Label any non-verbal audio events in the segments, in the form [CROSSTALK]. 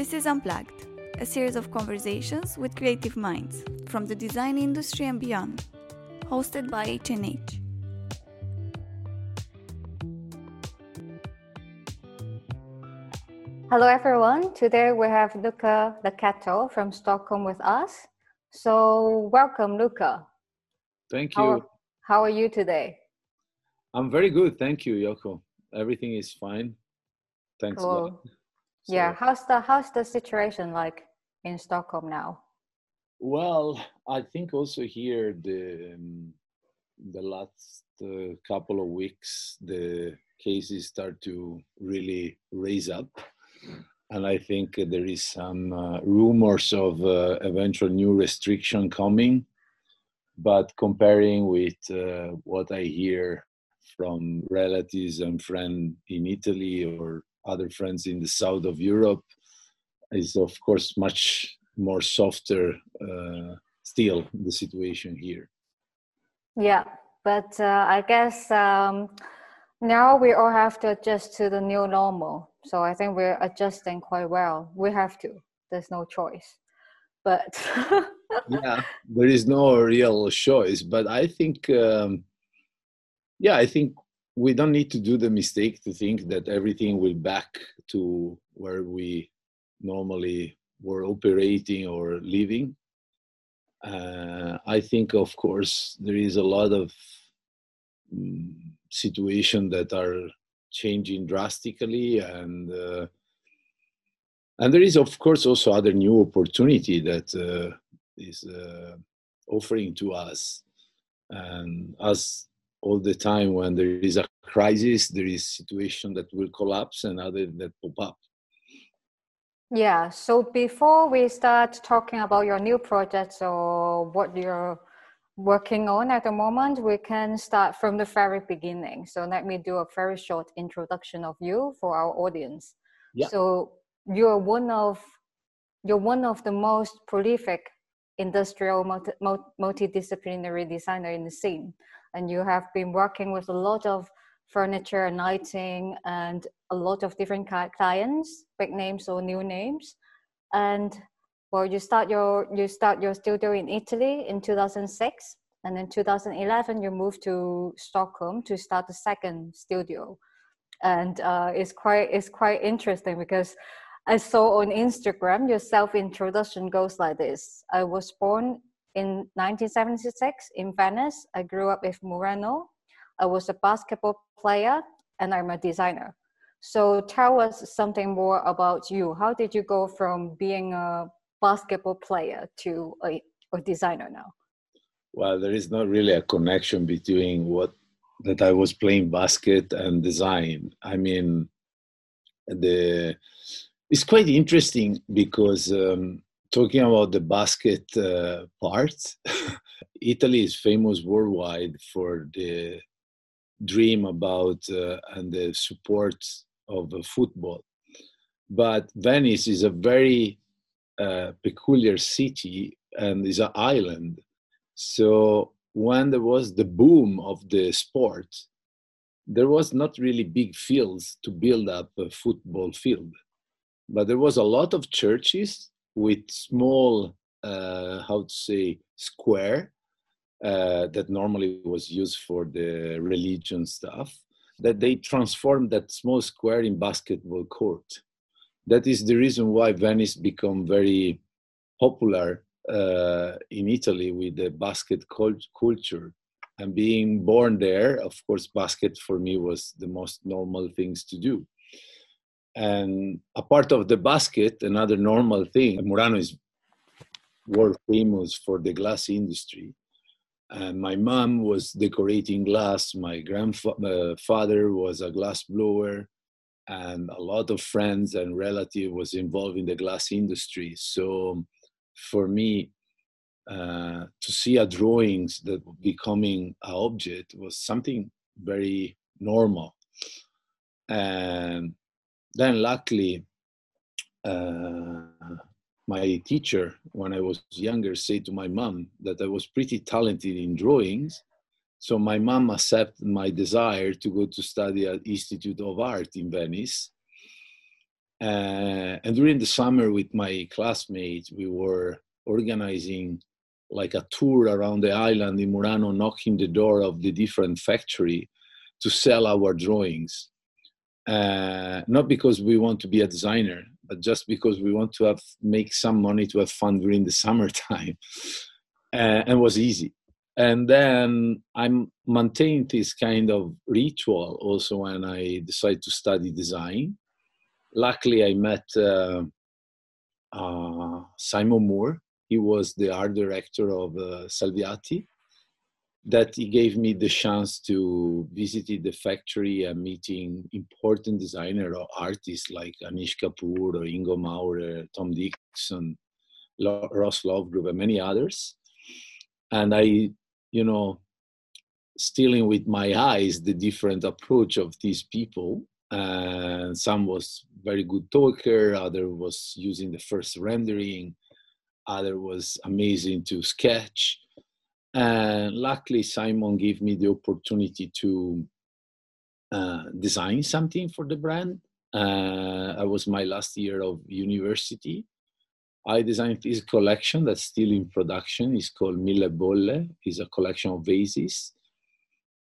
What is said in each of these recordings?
This is Unplugged, a series of conversations with creative minds from the design industry and beyond, hosted by HNH. Hello, everyone. Today we have Luca Nichetto from Stockholm with us. So, welcome, Luca. Thank How, you. how are you today? I'm very good. Thank you, Yoko. Everything is fine. Thanks. God. Cool. Yeah. So- How's the how's the situation like in Stockholm now? Well, I think also here the um, the last uh, couple of weeks the cases start to really raise up, and I think there is some uh, rumors of uh, eventual new restriction coming. But comparing with uh, what I hear from relatives and friends in Italy or other friends in the south of Europe, is of course much more softer uh, still the situation here. Yeah, but uh, I guess um, now we all have to adjust to the new normal. So I think we're adjusting quite well. We have to. There's no choice. But [LAUGHS] yeah, there is no real choice, but I think, um, yeah, I think we don't need to do the mistake to think that everything will back to where we normally were operating or living. Uh, I think, of course, there is a lot of situations that are changing drastically, and uh, and there is, of course, also other new opportunity that uh, is uh, offering to us. And as all the time, when there is a crisis, there is situation that will collapse and other that pop up. Yeah, so before we start talking about your new projects or what you're working on at the moment, we can start from the very beginning. So let me do a very short introduction of you for our audience. Yeah. So you're one of you're one of the most prolific industrial multi, mul- multidisciplinary designer in the scene and you have been working with a lot of furniture and lighting and a lot of different clients big names or new names. And well you start your you start your studio in italy in 2006 and in 2011 you moved to stockholm to start the second studio. And uh, it's quite it's quite interesting because i saw on instagram your self introduction goes like this. I was born in 1976 in venice i grew up with murano I was a basketball player and I'm a designer. So tell us something more about you. How did you go from being a basketball player to a, a designer now? Well, there is not really a connection between what that I was playing basket and design. I mean, the it's quite interesting because um, talking about the basket uh, part, [LAUGHS] Italy is famous worldwide for the dream about uh, and the support of uh, football. But Venice is a very uh, peculiar city and is an island. So when there was the boom of the sport, there was not really big fields to build up a football field, but there was a lot of churches with small, uh, how to say, square uh, that normally was used for the religion stuff, that they transformed that small square in basketball court. That is the reason why Venice became very popular uh, in Italy with the basket cult- culture. And being born there, of course, basket for me was the most normal things to do. And a part of the basket, another normal thing, Murano is world famous for the glass industry. And my mom was decorating glass my grandfather was a glass blower and a lot of friends and relatives was involved in the glass industry. So for me uh, to see a drawings that becoming an object was something very normal. And then luckily uh, my teacher when i was younger said to my mom that i was pretty talented in drawings so my mom accepted my desire to go to study at institute of art in venice Uh, and during the summer, with my classmates, we were organizing like a tour around the island in Murano, knocking the door of the different factory to sell our drawings. Uh, not because we want to be a designer, but just because we want to have make some money to have fun during the [LAUGHS] summertime, uh, and was easy. And then I maintained this kind of ritual also when I decided to study design. Luckily, I met uh, uh Simon Moore, he was the art director of uh, Salviati. That he gave me the chance to visit the factory and meeting important designer or artists like Anish Kapoor or Ingo Maurer, Tom Dixon, Ross Lovegrove, and many others. And I, you know, stealing with my eyes the different approach of these people. And some was very good talker, other was using the first rendering, other was amazing to sketch. And luckily, Simon gave me the opportunity to uh, design something for the brand. Uh, I was my last year of university. I designed this collection that's still in production. It's called Mille Bolle. It's a collection of vases.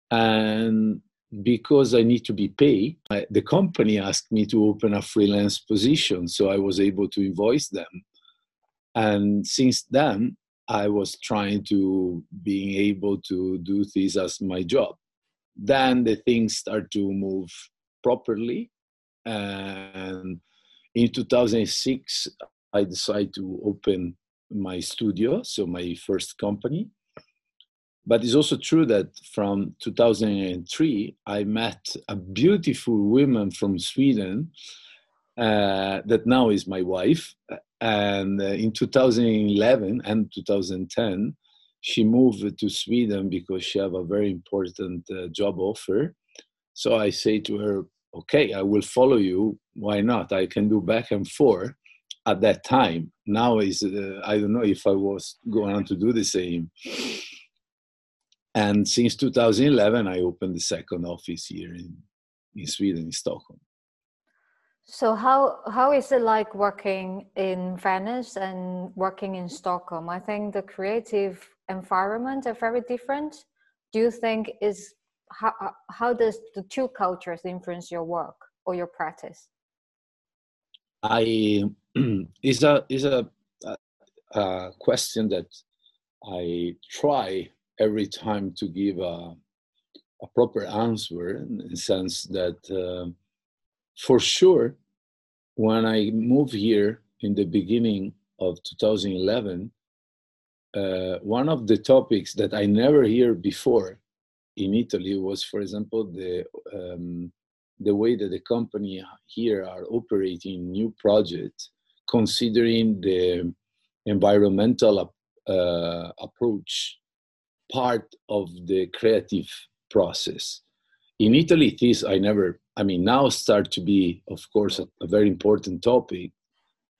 And because I need to be paid, I, the company asked me to open a freelance position. So I was able to invoice them and since then i was trying to being able to do this as my job. Then the things start to move properly and in 2006 i decided to open my studio so my first company. But it's also true that from 2003 i met a beautiful woman from sweden uh, that now is my wife and uh, in 2011 and 2010, she moved to Sweden because she have a very important uh, job offer. So I say to her, okay, I will follow you. Why not? I can do back and forth at that time. Now is uh, I don't know if I was going to do the same. And since 2011, I opened the second office here in, in Sweden, in Stockholm. So how how is it like working in Venice and working in Stockholm? I think the creative environment are very different. Do you think is how how does the two cultures influence your work or your practice? I [CLEARS THROAT] is a is a, a, a question that I try every time to give a a proper answer in the sense that. Uh, for sure, when I moved here in the beginning of 2011, uh, one of the topics that I never hear before in Italy was, for example, the um, the way that the company here are operating new projects, considering the environmental uh, approach part of the creative process. In Italy, this I never I mean, now start to be, of course, a, a very important topic,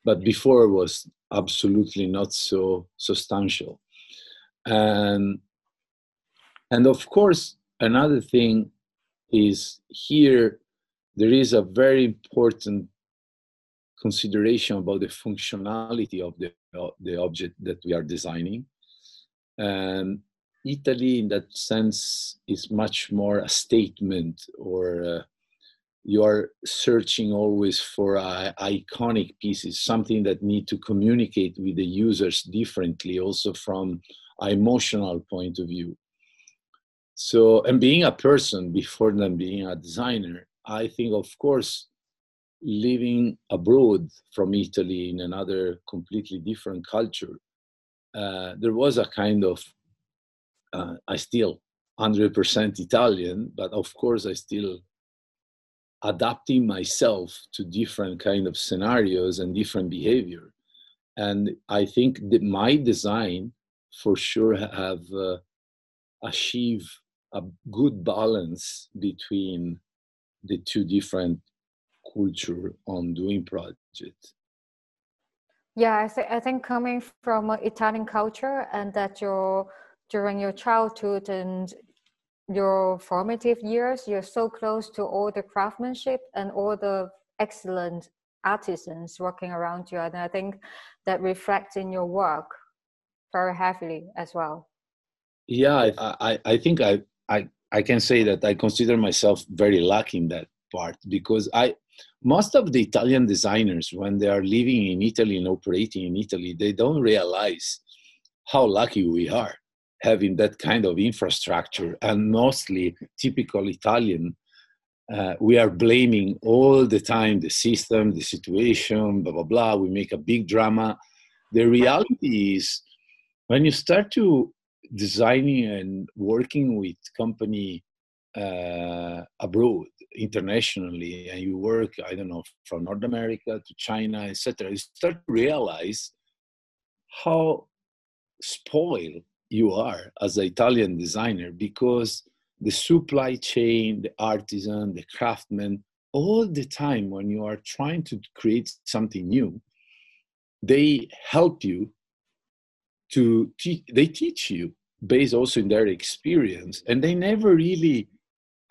but before it was absolutely not so substantial. And and of course, another thing is here there is a very important consideration about the functionality of the, uh, the object that we are designing. And Italy, in that sense, is much more a statement or uh, you are searching always for uh, iconic pieces something that need to communicate with the users differently also from an emotional point of view. So and being a person before than being a designer i think of course living abroad from italy in another completely different culture uh, there was a kind of uh, i still 100% italian but of course i still adapting myself to different kind of scenarios and different behavior. And i think that my design for sure have uh, achieved a good balance between the two different culture on doing project yeah i, th- I think coming from italian culture and that you're during your childhood and your formative years, you're so close to all the craftsmanship and all the excellent artisans working around you. And i think that reflects in your work very heavily as well. Yeah i i, I think I, I i can say that i consider myself very lucky in that part because i most of the italian designers when they are living in italy and operating in italy they don't realize how lucky we are having that kind of infrastructure and mostly typical italian uh, we are blaming all the time the system the situation blah blah blah. We make a big drama. The reality is when you start to designing and working with company uh, abroad internationally and you work i don't know from north america to china etc you start to realize how spoiled you are as an italian designer because the supply chain the artisan the craftsman all the time when you are trying to create something new they help you to teach they teach you based also in their experience and they never really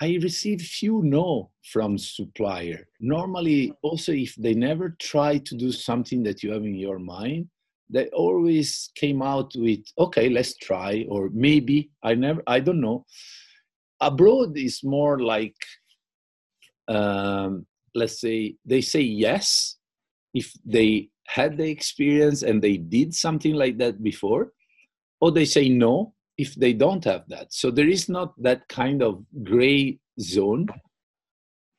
i receive few no from supplier. Normally also if they never try to do something that you have in your mind they always came out with okay let's try or maybe i never i don't know. Abroad is more like um, let's say they say yes if they had the experience and they did something like that before or they say no if they don't have that. So there is not that kind of gray zone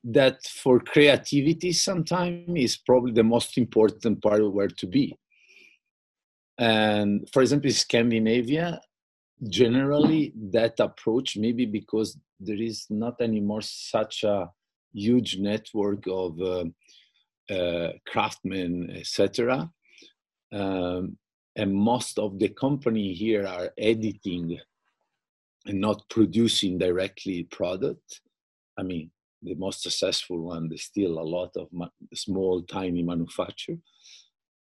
that for creativity sometimes is probably the most important part of where to be and for example in scandinavia generally that approach maybe because there is not anymore such a huge network of uh, uh, craftsmen etc um, and most of the company here are editing and not producing directly product. I mean the most successful one there's still a lot of ma- small tiny manufacture.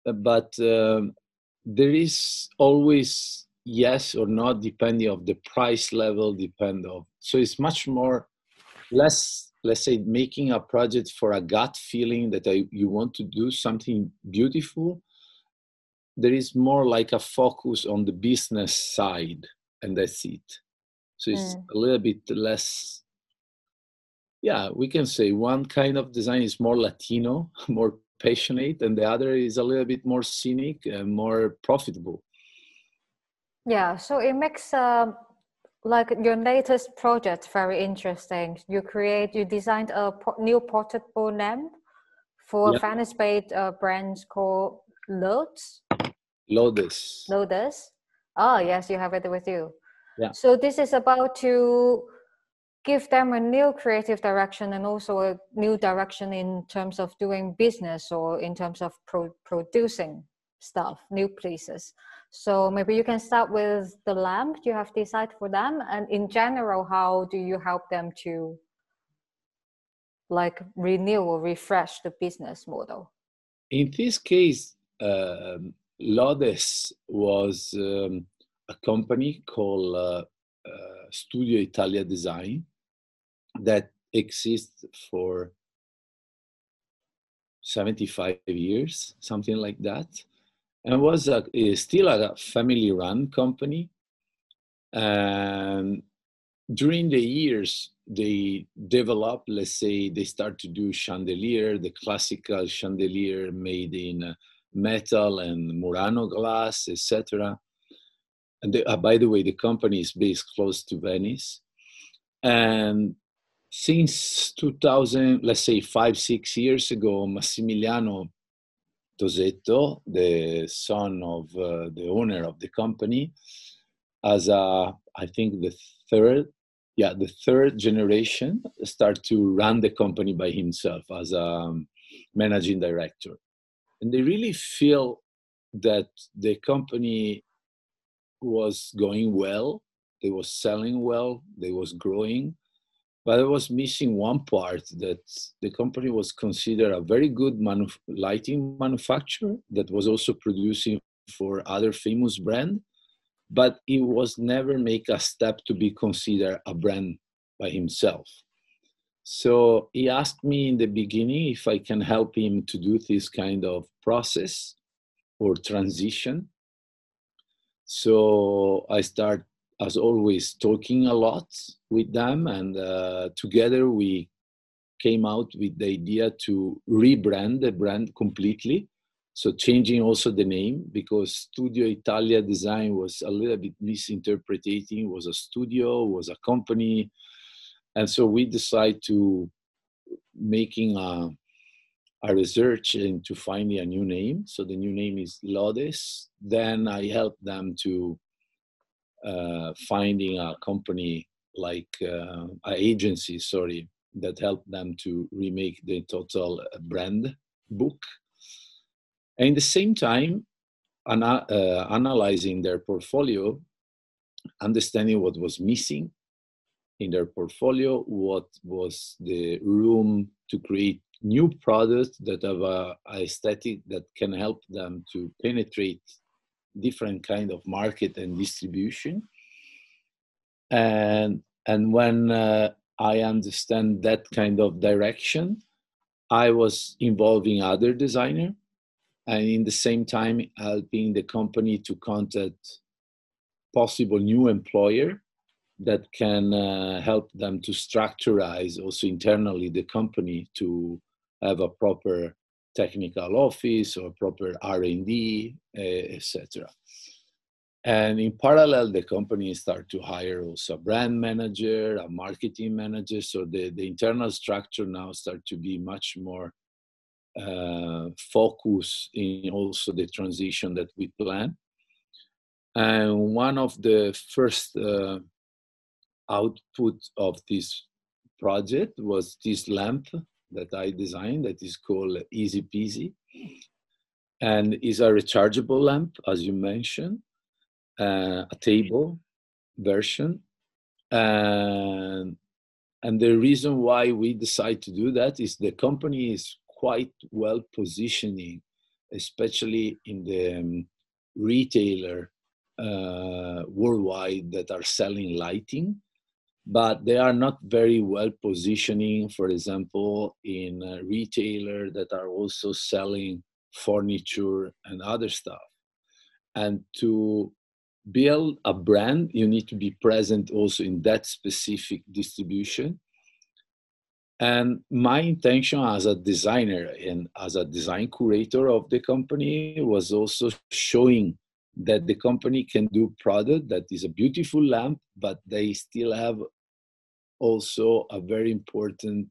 But um, there is always yes or not depending of the price level depend of so it's much more less let's say making a project for a gut feeling that I, you want to do something beautiful there is more like a focus on the business side and that's it so it's mm. a little bit less yeah we can say one kind of design is more latino [LAUGHS] more passionate and the other is a little bit more scenic and more profitable yeah, so it makes uh, like your latest project very interesting. You create, you designed a po- new portable lamp for yep. Venice-based uh, brand called Lodes. Lodes. Lodes. Oh yes, you have it with you. Yeah. So this is about to give them a new creative direction and also a new direction in terms of doing business or in terms of pro- producing stuff, new places. So maybe you can start with the lamp you have decided for them, and in general, how do you help them to like renew or refresh the business model? In this case, uh, Lodes was um, a company called uh, uh, Studio Italia Design that exists for 75 years, something like that and was a, still a family run company. And during the years, they developed, let's say, they start to do chandelier, the classical chandelier made in uh, metal and Murano glass, etc. And they, uh, by the way, the company is based close to Venice. And since 2000, let's say five, six years ago, Massimiliano Tosetto, the son of uh, the owner of the company, as a, I think the third, yeah, the third generation, start to run the company by himself as a um, managing director. And they really feel that the company was going well, they was selling well, they was growing, but I was missing one part that the company was considered a very good manu- lighting manufacturer that was also producing for other famous brand, but it was never make a step to be considered a brand by himself. So he asked me in the beginning if I can help him to do this kind of process or transition. So I start, as always, talking a lot with them, and uh, together we came out with the idea to rebrand the brand completely. So changing also the name because Studio Italia Design was a little bit misinterpreting. Was a studio, was a company, and so we decided to making a, a research into finding a new name. So the new name is Lodes. Then I helped them to uh, finding a company like uh, an agency, sorry, that helped them to remake the total brand book. And in the same time, ana- uh, analyzing their portfolio, understanding what was missing in their portfolio, what was the room to create new products that have a aesthetic that can help them to penetrate different kind of market and distribution. And and when uh, I understand that kind of direction, I was involving other designer and in the same time helping the company to contact possible new employer that can uh, help them to structureize also internally the company to have a proper technical office or proper r&d uh, etc and in parallel the company start to hire also a brand manager a marketing manager. So the, the internal structure now start to be much more uh, focus in also the transition that we plan. And one of the first uh, output of this project was this lamp that I designed that is called Easy Peasy and is a rechargeable lamp, as you mentioned, uh, a table version. And, and the reason why we decide to do that is the company is quite well positioning, especially in the um, retailer uh, worldwide that are selling lighting but they are not very well positioning, for example, in a retailer that are also selling furniture and other stuff. And to build a brand, you need to be present also in that specific distribution. And my intention as a designer and as a design curator of the company was also showing that the company can do product that is a beautiful lamp but they still have also a very important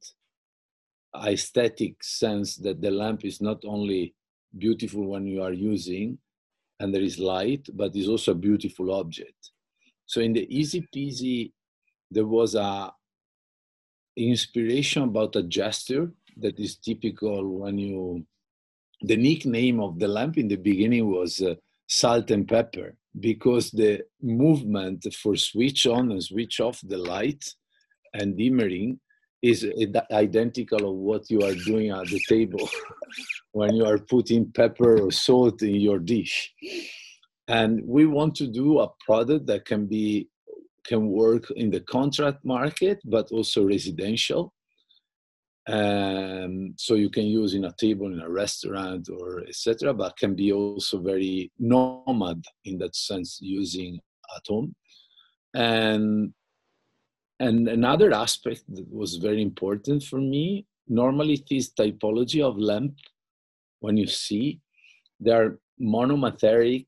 aesthetic sense that the lamp is not only beautiful when you are using and there is light but is also a beautiful object. So in the easy peasy there was a inspiration about a gesture that is typical when you the nickname of the lamp in the beginning was uh, salt and pepper because the movement for switch on and switch off the light and dimmering is identical of what you are doing at the table [LAUGHS] when you are putting pepper or salt in your dish. And we want to do a product that can be can work in the contract market but also residential um, so you can use in a table in a restaurant or etc but can be also very nomad in that sense using at home. And and another aspect that was very important for me normally this typology of lamp. When you see they are monomateric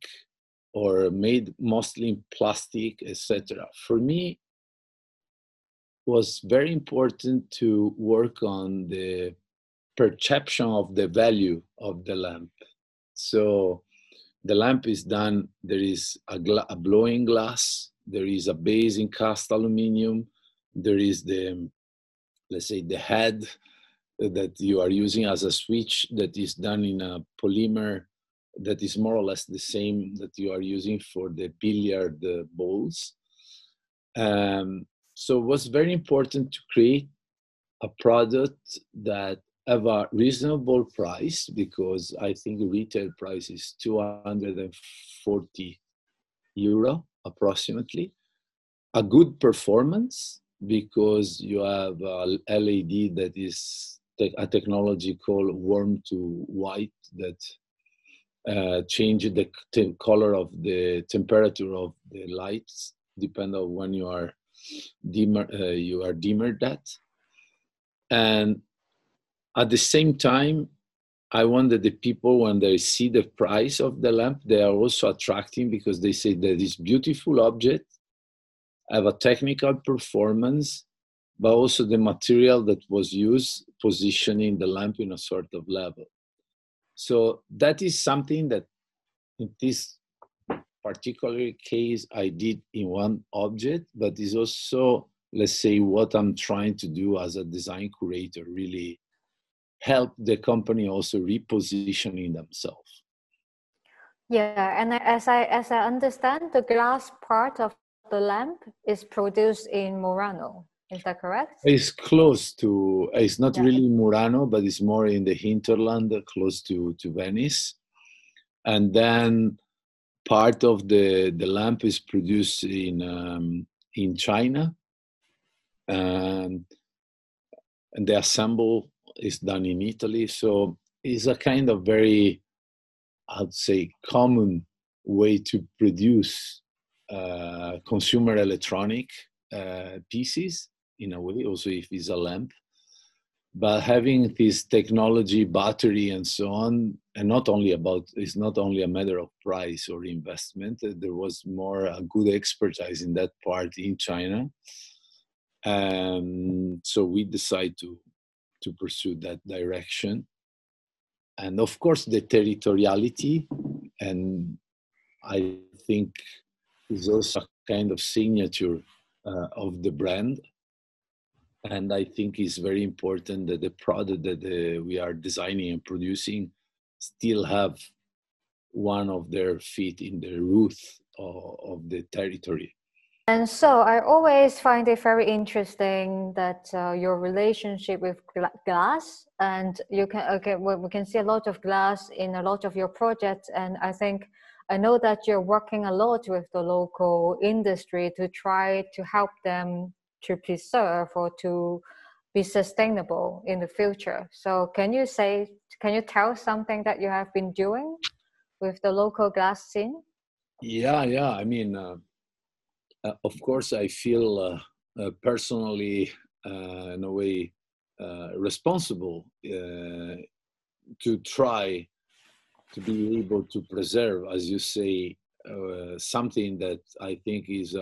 or made mostly in plastic etc for me was very important to work on the perception of the value of the lamp. So the lamp is done, there is a, gla- a blowing glass, there is a base in cast aluminum, there is the, let's say, the head that you are using as a switch that is done in a polymer that is more or less the same that you are using for the billiard balls. Um, so it was very important to create a product that have a reasonable price because I think retail price is 240 euro approximately. A good performance because you have a LED that is a technology called warm to white that uh, change the color of the temperature of the lights depending on when you are dimmer uh, you are dimmer that. And at the same time i want that the people when they see the price of the lamp they are also attracting because they say that this beautiful object have a technical performance but also the material that was used positioning the lamp in a sort of level. So that is something that in this particular case I did in one object, but is also, let's say, what I'm trying to do as a design curator, really help the company also repositioning themselves. Yeah, and as I as I understand, the glass part of the lamp is produced in Murano. Is that correct? It's close to. It's not yeah. really Murano, but it's more in the hinterland, close to to Venice. And then part of the the lamp is produced in um, in China, and and the assemble is done in Italy. So it's a kind of very, I'd say, common way to produce uh, consumer electronic uh, pieces in a way, also if it's a lamp. But having this technology, battery, and so on, and not only about, it's not only a matter of price or investment. Uh, there was more a good expertise in that part in China. And so we decided to to pursue that direction. And of course, the territoriality, and I think is also a kind of signature uh, of the brand and i think it's very important that the product that uh, we are designing and producing still have one of their feet in the root of, of the territory. And so i always find it very interesting that uh, your relationship with glass and you can okay we can see a lot of glass in a lot of your projects and i think i know that you're working a lot with the local industry to try to help them to preserve or to be sustainable in the future. So can you say, can you tell something that you have been doing with the local glass scene? Yeah, yeah. I mean, uh, uh, of course, I feel uh, uh personally, uh, in a way, uh, responsible to try to be able to preserve, as you say, something that I think is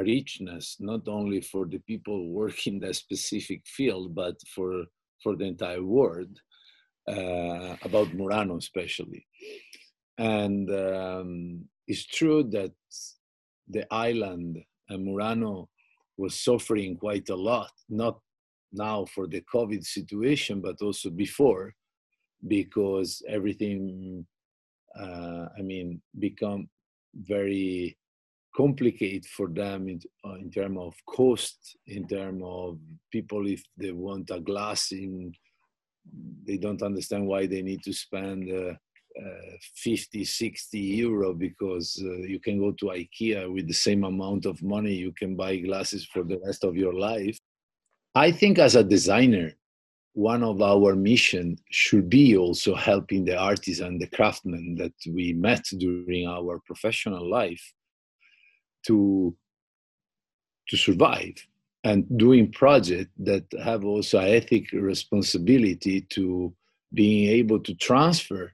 richness not only for the people working [LAUGHS] that specific field but for for the entire world uh, about Murano especially. And um, it's true that the island and Murano was suffering quite a lot not now for the covid situation but also before because everything uh, i mean become very complicate for them in, uh, in terms of cost, in terms of people if they want a glass in, they don't understand why they need to spend uh, uh, 50, 60 euro because uh, you can go to IKEA with the same amount of money, you can buy glasses for the rest of your life. I think as a designer, one of our mission should be also helping the artisan, the craftsmen that we met during our professional life to to survive and doing projects that have also ethic responsibility to being able to transfer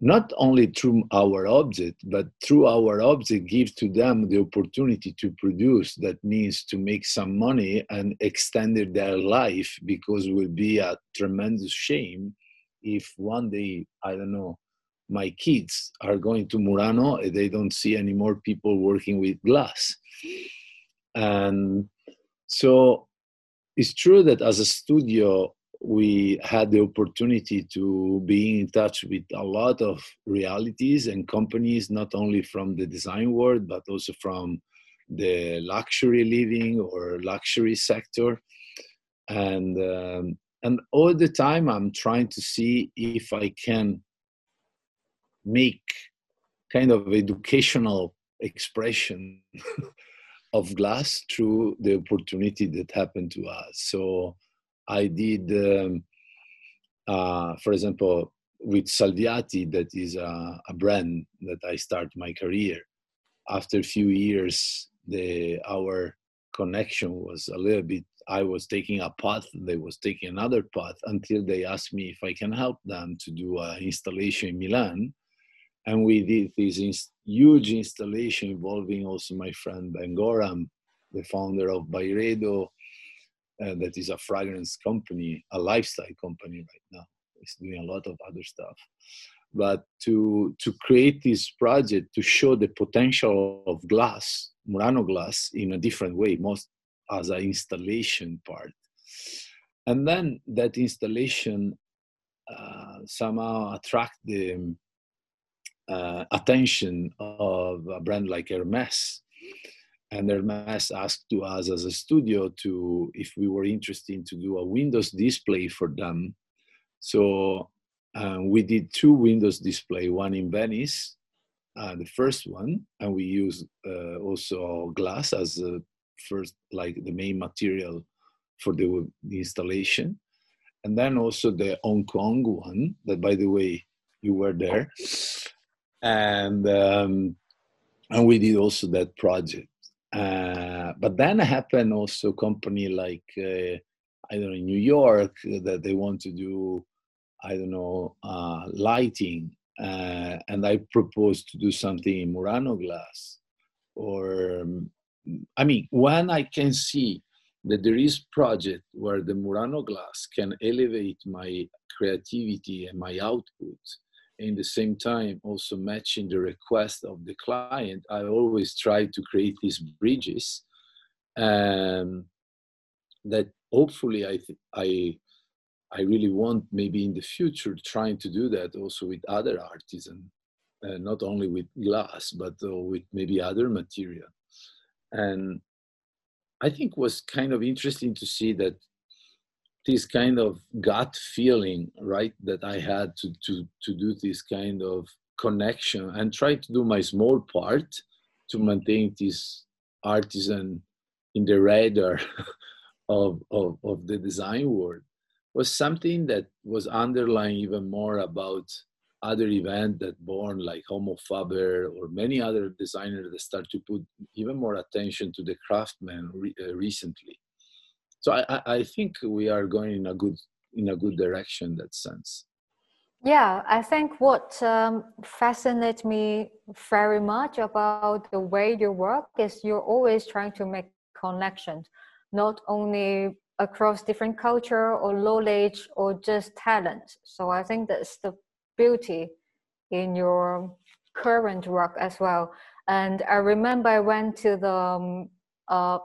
not only through our object but through our object give to them the opportunity to produce. That means to make some money and extend their life because it will be a tremendous shame if one day i don't know my kids are going to Murano, eh, they don't see any more people working with glass. And so it's true that as a studio, we had the opportunity to be in touch with a lot of realities and companies, not only from the design world, but also from the luxury living or luxury sector. And um, and all the time, I'm trying to see if I can make kind of educational expression [LAUGHS] of glass through the opportunity that happened to us. So I did, um, uh, for example, with Salviati, that is a, a, brand that I start my career. After a few years, the our connection was a little bit. I was taking a path, they was taking another path until they asked me if I can help them to do an installation in Milan, and we did this huge installation involving also my friend Ben the founder of Byredo, uh, that is a fragrance company, a lifestyle company right now. It's doing a lot of other stuff. But to, to create this project to show the potential of glass, Murano glass, in a different way, most as an installation part. And then that installation uh, somehow attract the uh, attention of a brand like Hermes. And Hermes asked to us as a studio to if we were interested to do a Windows display for them. So um, we did two Windows display, one in Venice, uh, the first one, and we used uh, also glass as a first, like the main material for the, the installation. And then also the Hong Kong one, that by the way, you were there and um, and we did also that project. Uh, but then happened also company like uh, I don't know in New York that they want to do I don't know uh, lighting, uh, and I proposed to do something in Murano glass, or um, I mean when I can see that there is project where the Murano glass can elevate my creativity and my output in the same time also matching the request of the client i always try to create these bridges um, that hopefully i th- i i really want maybe in the future trying to do that also with other artisans uh, not only with glass but uh, with maybe other material. And i think was kind of interesting to see that this kind of gut feeling, right, that I had to to to do this kind of connection and try to do my small part to maintain this artisan in the radar [LAUGHS] of, of, of the design world was something that was underlying even more about other events that born like Homo Faber or many other designers that start to put even more attention to the craftsman re- uh, recently so I, I think we are going in a good in a good direction in that sense. Yeah i think what um, fascinates me very much about the way you work is you're always trying to make connections not only across different culture or knowledge or just talent. So i think that's the beauty in your current work as well. And i remember i went to the um, uh,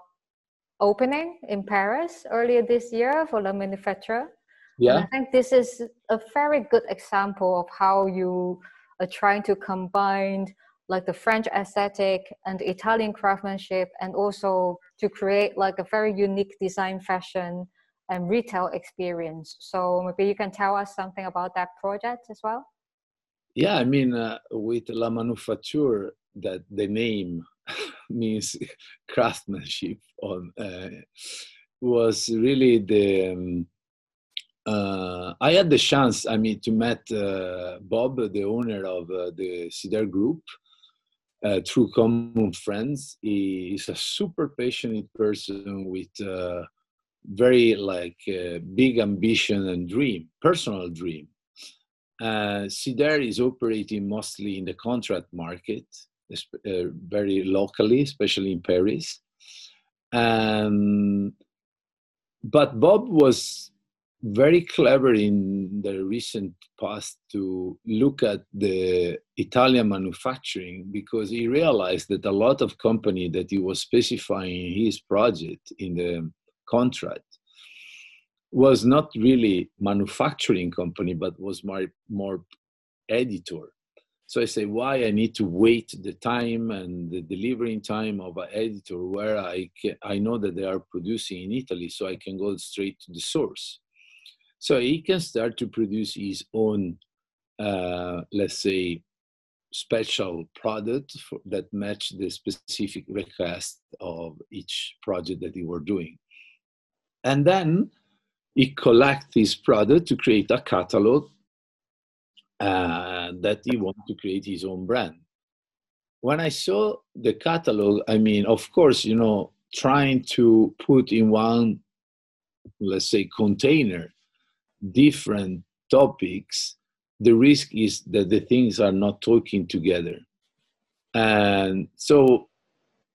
opening in Paris earlier this year for the manufacturer. Yeah. And I think this is a very good example of how you are trying to combine like the French aesthetic and Italian craftsmanship and also to create like a very unique design fashion and retail experience. So maybe you can tell us something about that project as well. Yeah, I mean, uh, with La Manufacture, that the name [LAUGHS] means craftsmanship on uh, was really the um, uh, I had the chance I mean to meet uh, Bob the owner of uh, the Cider group uh, through common friends. He is a super passionate person with uh, very like big ambition and dream personal dream. Uh, Cider is operating mostly in the contract market uh, very locally, especially in Paris. Um, but Bob was very clever in the recent past to look at the Italian manufacturing because he realized that a lot of company that he was specifying in his project in the contract was not really manufacturing company but was more, more editor so I say, why I need to wait the time and the delivering time of an editor where I can, I know that they are producing in Italy, so I can go straight to the source. So he can start to produce his own, uh, let's say, special product for, that match the specific request of each project that he were doing. And then he collect this product to create a catalog uh, that he wanted to create his own brand. When I saw the catalog, I mean, of course, you know, trying to put in one, let's say, container different topics, the risk is that the things are not talking together. And so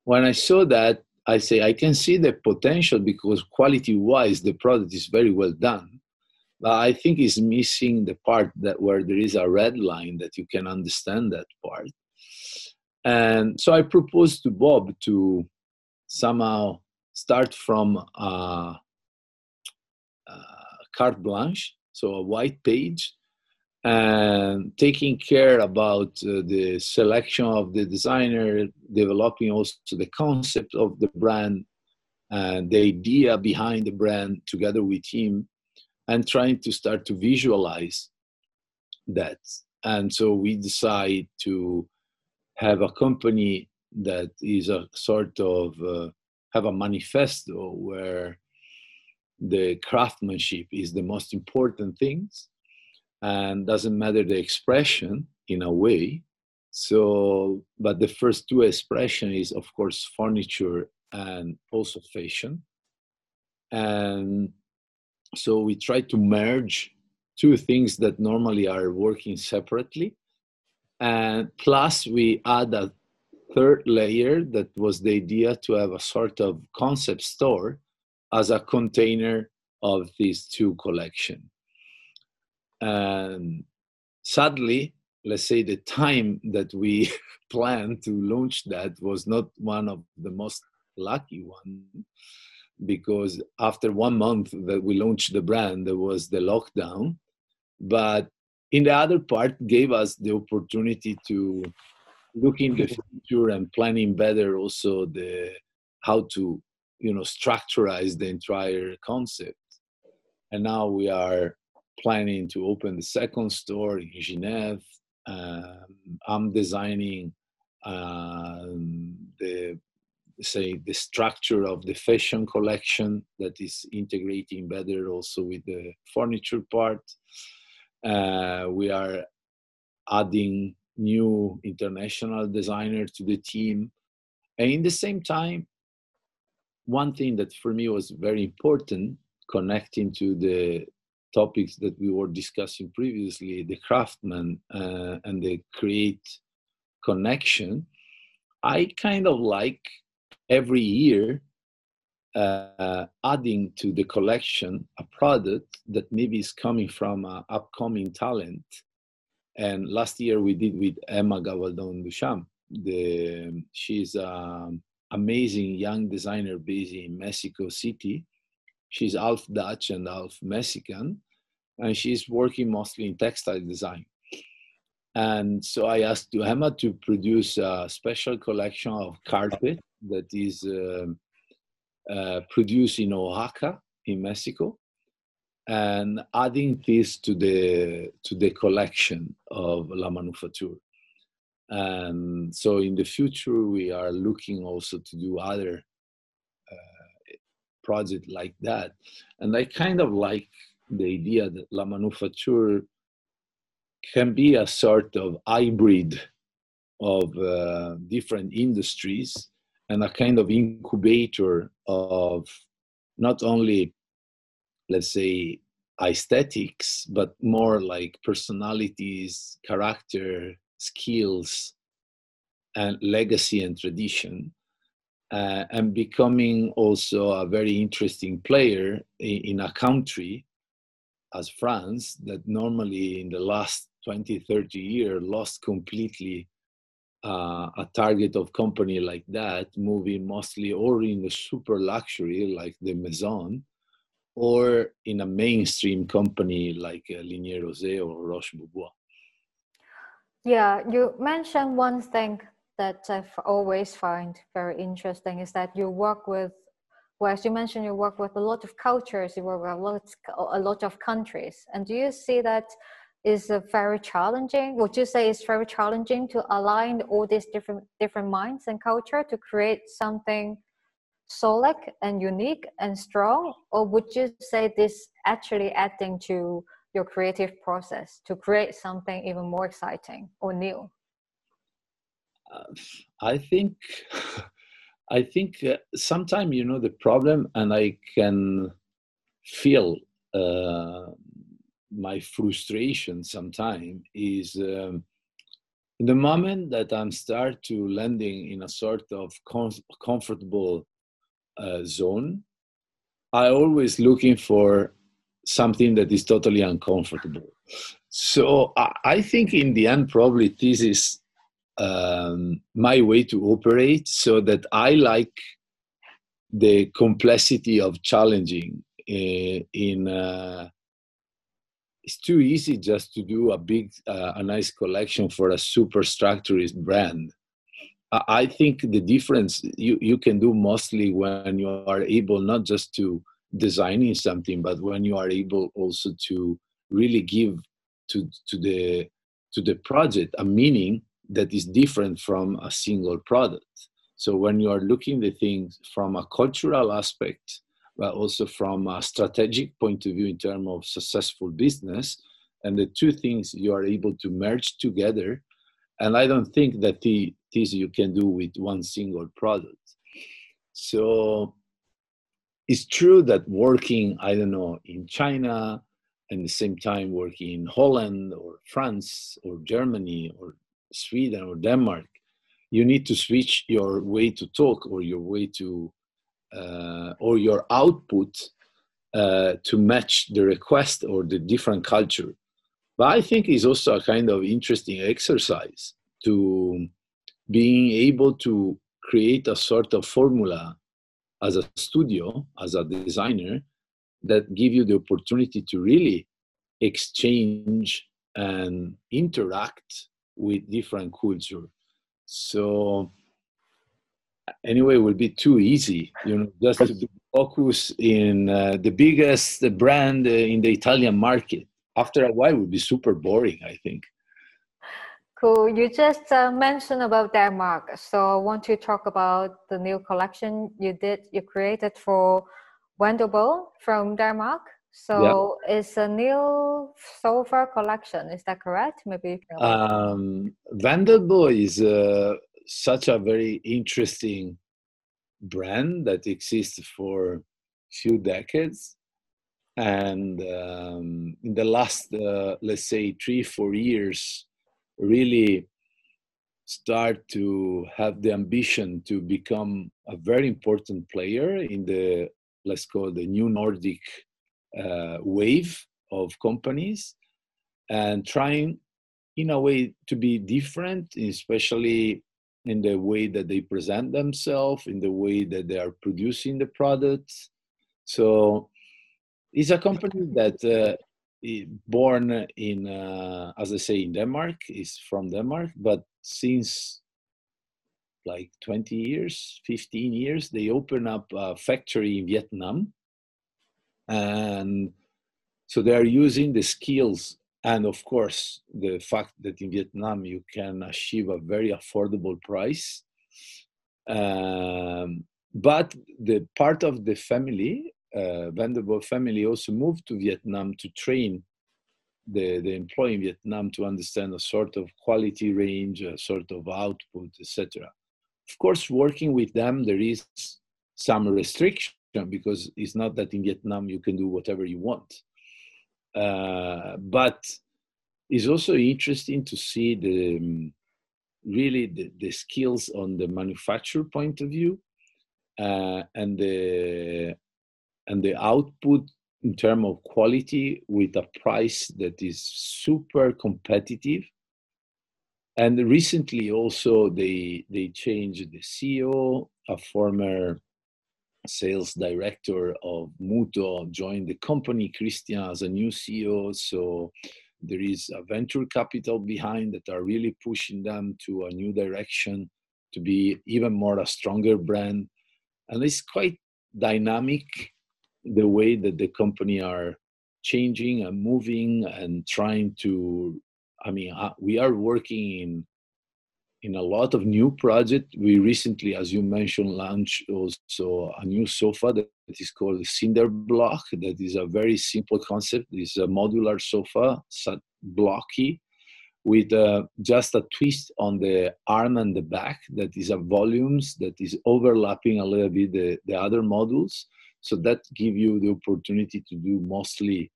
when I saw that, I say I can see the potential because quality wise, the product is very well done. But I think it's missing the part that where there is a red line that you can understand that part. And so I proposed to Bob to somehow start from a carte blanche, so a white page, and taking care about uh, the selection of the designer, developing also the concept of the brand, and the idea behind the brand together with him, and trying to start to visualize that. And so we decide to have a company that is a sort of uh, have a manifesto where the craftsmanship is the most important things and doesn't matter the expression in a way so but the first two expression is of course furniture and also fashion and so we try to merge two things that normally are working separately. And plus we add a third layer that was the idea to have a sort of concept store as a container of these two collection. And sadly let's say the time that we [LAUGHS] planned to launch that was not one of the most lucky one because after one month that we launched the brand there was the lockdown. But in the other part gave us the opportunity to look in the future and planning better also the how to you know structurize the entire concept. And now we are planning to open the second store in genève. Um, i'm designing um, the say the structure of the fashion collection that is integrating better also with the furniture part uh, we are adding new international designer to the team. And in the same time, one thing that for me was very important, connecting to the topics that we were discussing previously, the craftsman uh, and the create connection, I kind of like every year uh, adding to the collection a product that maybe is coming from an upcoming talent and last year we did with Emma Gavaldon Duchamp. The, she's an amazing young designer based in Mexico City. She's half Dutch and half Mexican, and she's working mostly in textile design. And so I asked Emma to produce a special collection of carpet that is uh, uh, produced in Oaxaca in Mexico and adding this to the to the collection of La Manufacture. And so in the future, we are looking also to do other uh, projects like that. And I kind of like the idea that La Manufacture can be a sort of hybrid of uh, different industries and a kind of incubator of not only let's say aesthetics but more like personalities character skills and legacy and tradition uh, and becoming also a very interesting player in, in, a country as france that normally in the last 20 30 years lost completely uh, a target of company like that moving mostly or in the super luxury like the maison or in a mainstream company like uh, Ligne Roset or Roche Bobois. Yeah, you mentioned one thing that I've always find very interesting is that you work with, well, as you mentioned, you work with a lot of cultures, you work with a lot, a lot of countries. And do you see that is very challenging. Would you say it's very challenging to align all these different different minds and culture to create something solid and unique and strong, or would you say this actually adding to your creative process to create something even more exciting or new? Uh, I think [LAUGHS] I think uh, sometimes you know the problem, and I can feel uh, my frustration. Sometimes is um, in the moment that I'm start to landing in a sort of com- comfortable uh, zone. I always looking for something that is totally uncomfortable. So I, I think in the end, probably this is um, my way to operate so that I like the complexity of challenging uh, in uh, it's too easy just to do a big uh, a nice collection for a super structurist brand i think the difference you, you can do mostly when you are able not just to designing something but when you are able also to really give to to the to the project a meaning that is different from a single product. So when you are looking the things from a cultural aspect, but also from a strategic point of view in terms of successful business, and the two things you are able to merge together. And I don't think that this you can do with one single product. So it's true that working, I don't know, in China, and the same time working in Holland or France or Germany or Sweden or Denmark, you need to switch your way to talk or your way to uh, or your output uh, to match the request or the different culture. But I think it's also a kind of interesting exercise to being able to create a sort of formula as a studio, as a designer, that give you the opportunity to really exchange and interact with different culture. So anyway, it will be too easy, you know, just to focus in uh, the biggest brand uh, in the Italian market. After a while, it will be super boring, I think. Cool. You just uh, mentioned about Denmark, so I want to talk about the new collection you did, you created for Wendelbo from Denmark. So yeah. it's a new sofa collection. Is that correct? Maybe. Um, Wendelbo is uh, such a very interesting brand that exists for few decades, and um, in the last, uh, let's say, three four years, really start to have the ambition to become a very important player in the let's call the new Nordic uh, wave of companies and trying in a way to be different especially in the way that they present themselves in the way that they are producing the products. So it's a company that uh, born in uh, as i say in denmark is from denmark but since like 20 years 15 years they open up a factory in vietnam. And so they are using the skills and of course the fact that in vietnam you can achieve a very affordable price um, but the part of the family uh, Wendelbo family also moved to Vietnam to train the, the employee in Vietnam to understand a sort of quality range, a sort of output, etc. Of course, working with them, there is some restriction because it's not that in Vietnam you can do whatever you want. Uh, but it's also interesting to see the um, really the, the, skills on the manufacturer point of view uh, and the and the output in terms of quality with a price that is super competitive. And recently also they they changed the ceo a former sales director of Muuto joined the company, Christian, as a new CEO. So there is a venture capital behind that are really pushing them to a new direction to be even more a stronger brand. And it's quite dynamic the way that the company are changing and moving and trying to i mean uh, we are working in in a lot of new projects we recently as you mentioned launched also a new sofa that is called cinder block. That is a very simple concept. It's a modular sofa blocky with uh, just a twist on the arm and the back that is a volumes that is overlapping a little bit the, the other modules. So that give you the opportunity to do mostly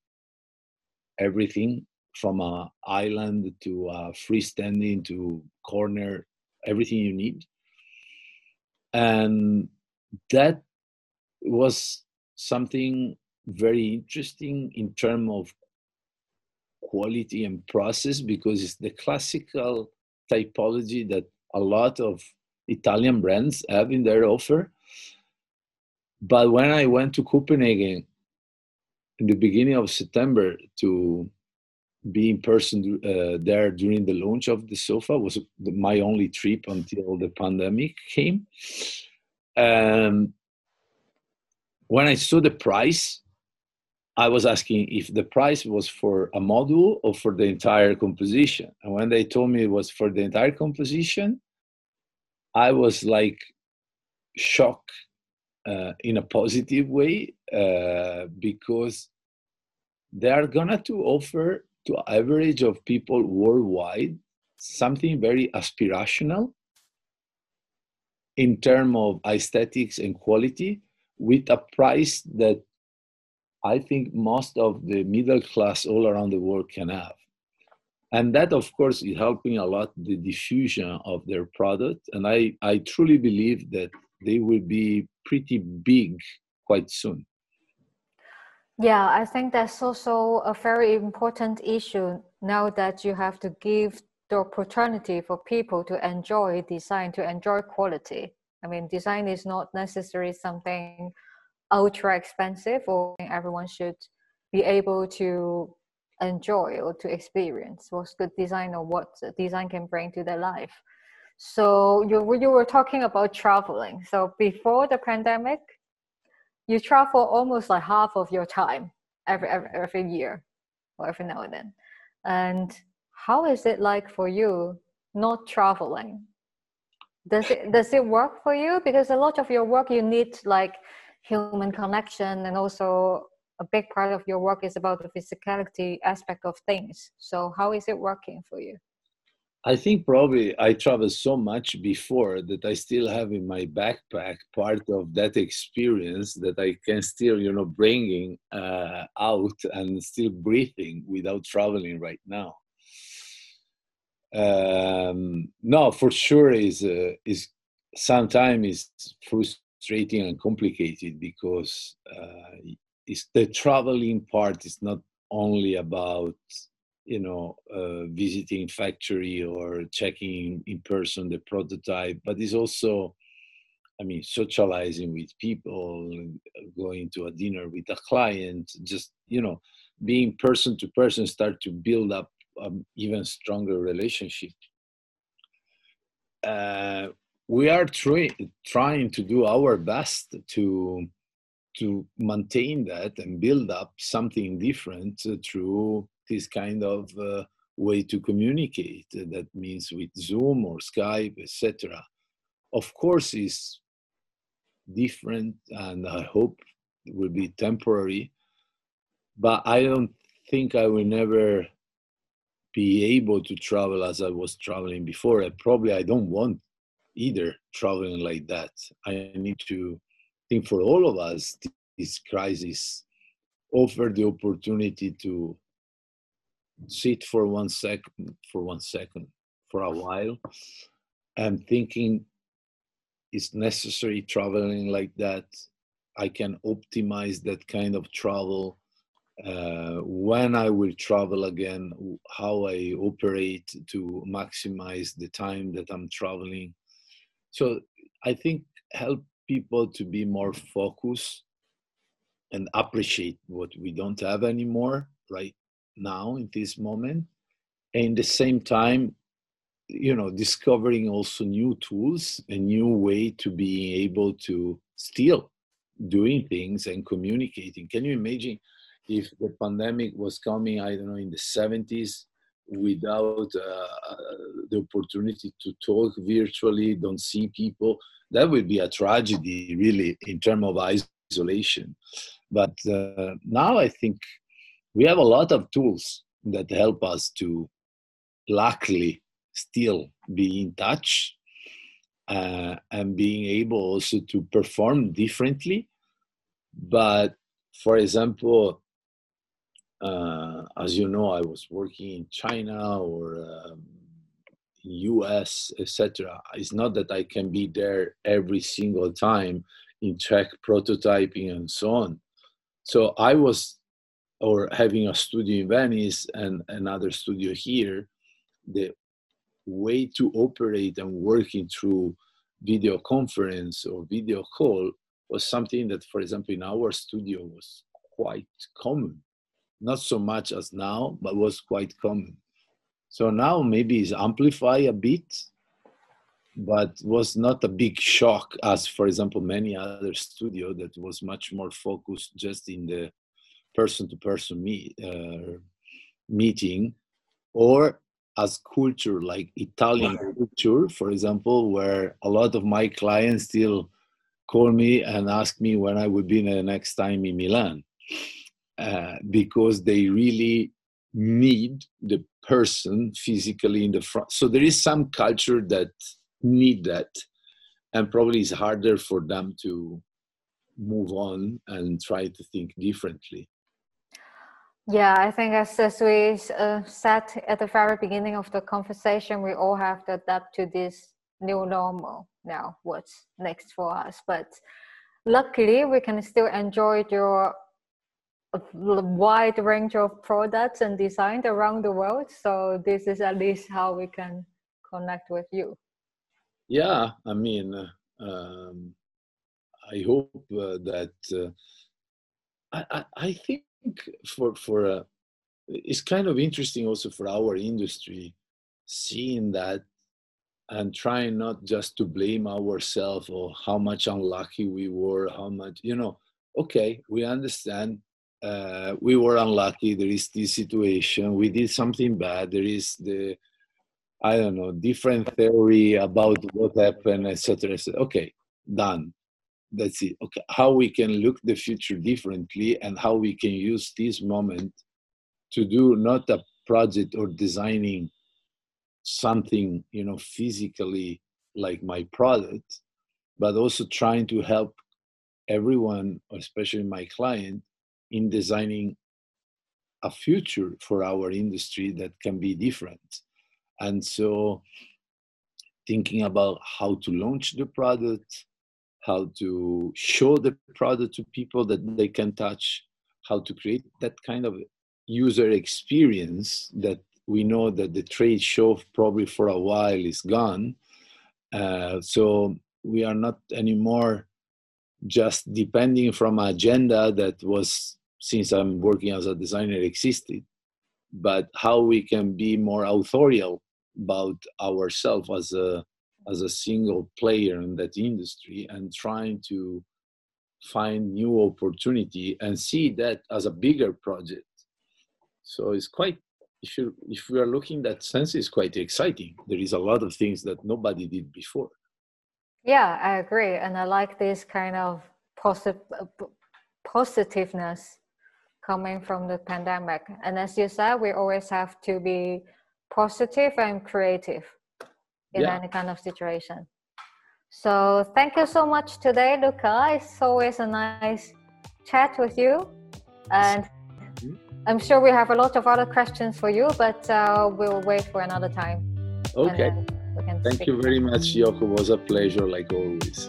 everything from a island to a freestanding to corner everything you need and that was something very interesting in terms of quality and process because it's the classical typology that a lot of Italian brands have in their offer. But when I went to Copenhagen in the beginning of September to be in person uh, there during the launch of the sofa was my only trip until the pandemic came. And when I saw the price I was asking if the price was for a module or for the entire composition. And when they told me it was for the entire composition, I was like shocked uh, in a positive way uh, because they are gonna to offer to average of people worldwide something very aspirational in terms of aesthetics and quality with a price that I think most of the middle class all around the world can have. And that, of course, is helping a lot the diffusion of their product. And I, I truly believe that they will be pretty big quite soon. Yeah, I think that's also a very important issue now that you have to give the opportunity for people to enjoy design, to enjoy quality. I mean, design is not necessarily something ultra expensive or everyone should be able to enjoy or to experience. What's good design or what design can bring to their life. So you, you were talking about traveling. So before the pandemic you travel almost like half of your time every, every, every year or every now and then. And how is it like for you not traveling? Does it does it work for you? Because a lot of your work you need like human connection and also a big part of your work is about the physicality aspect of things. So how is it working for you i think probably i traveled so much before that i still have in my backpack part of that experience that i can still you know bringing uh, out and still breathing without traveling right now. Um, no for sure is uh, is sometimes is frustrating and complicated because uh, it's the traveling part is not only about you know uh, visiting factory or checking in person the prototype but it's also i mean socializing with people going to a dinner with a client just you know being person to person start to build up an even stronger relationship. Uh, we are try, trying to do our best to to maintain that and build up something different through this kind of uh, way to communicate that means with zoom or skype etc of course is different and i hope it will be temporary but i don't think i will never be able to travel as i was traveling before I probably i don't want either traveling like that. I need to think for all of us, this crisis offer the opportunity to sit for one second, for one second, for a while, and thinking it's necessary traveling like that. I can optimize that kind of travel. Uh, when I will travel again, how I operate to maximize the time that I'm traveling so I think help people to be more focused and appreciate what we don't have anymore right now in this moment. And the same time, you know, discovering also new tools, a new way to be able to still doing things and communicating. Can you imagine if the pandemic was coming, I don't know, in the 70s, without uh, the opportunity to talk virtually, don't see people, that would be a tragedy, really, in terms of isolation. But uh, now I think we have a lot of tools that help us to luckily still be in touch uh, and being able also to perform differently. But for example, uh, as you know, I was working in China or um, US, etc. It's not that I can be there every single time in check prototyping and so on. So I was, or having a studio in Venice and another studio here, the way to operate and working through video conference or video call was something that, for example, in our studio was quite common. Not so much as now, but was quite common. So now maybe it's amplified a bit, but was not a big shock as, for example, many other studio that was much more focused just in the person-to-person meet, uh, meeting, or as culture like Italian culture, for example, where a lot of my clients still call me and ask me when I would be the next time in Milan, uh, because they really need the person physically in the front. So there is some culture that need that, and probably it's harder for them to move on and try to think differently. Yeah, I think as, as we uh, said at the very beginning of the conversation, we all have to adapt to this new normal now. What's next for us? But luckily, we can still enjoy your wide range of products and designs around the world. So this is at least how we can connect with you. Yeah, I mean, um, I hope uh, that uh, I, I, I, think for for uh, it's kind of interesting also for our industry seeing that and trying not just to blame ourselves or how much unlucky we were, how much you know. Okay, we understand uh, we were unlucky. There is this situation. We did something bad. There is the, I don't know, different theory about what happened, etc. Et okay, done. That's it. Okay, how we can look the future differently and how we can use this moment to do not a project or designing something, you know, physically like my product, but also trying to help everyone, especially my client, in designing a future for our industry that can be different. And so, thinking about how to launch the product, how to show the product to people that they can touch, how to create that kind of user experience that we know that the trade show probably for a while is gone. Uh, so we are not anymore just depending from agenda that was since I'm working as a designer existed, but how we can be more authorial about ourselves as a as a single player in that industry and trying to find new opportunity and see that as a bigger project. So it's quite if you if we are looking that sense is quite exciting. There is a lot of things that nobody did before. Yeah, I agree, and I like this kind of positive positiveness coming from the pandemic. And as you said, we always have to be positive and creative in yeah. any kind of situation. So thank you so much today, Luca. It's always a nice chat with you. And mm-hmm. I'm sure we have a lot of other questions for you, but uh, we'll wait for another time. Okay. Thank you very much, Yoko. It was a pleasure, like always.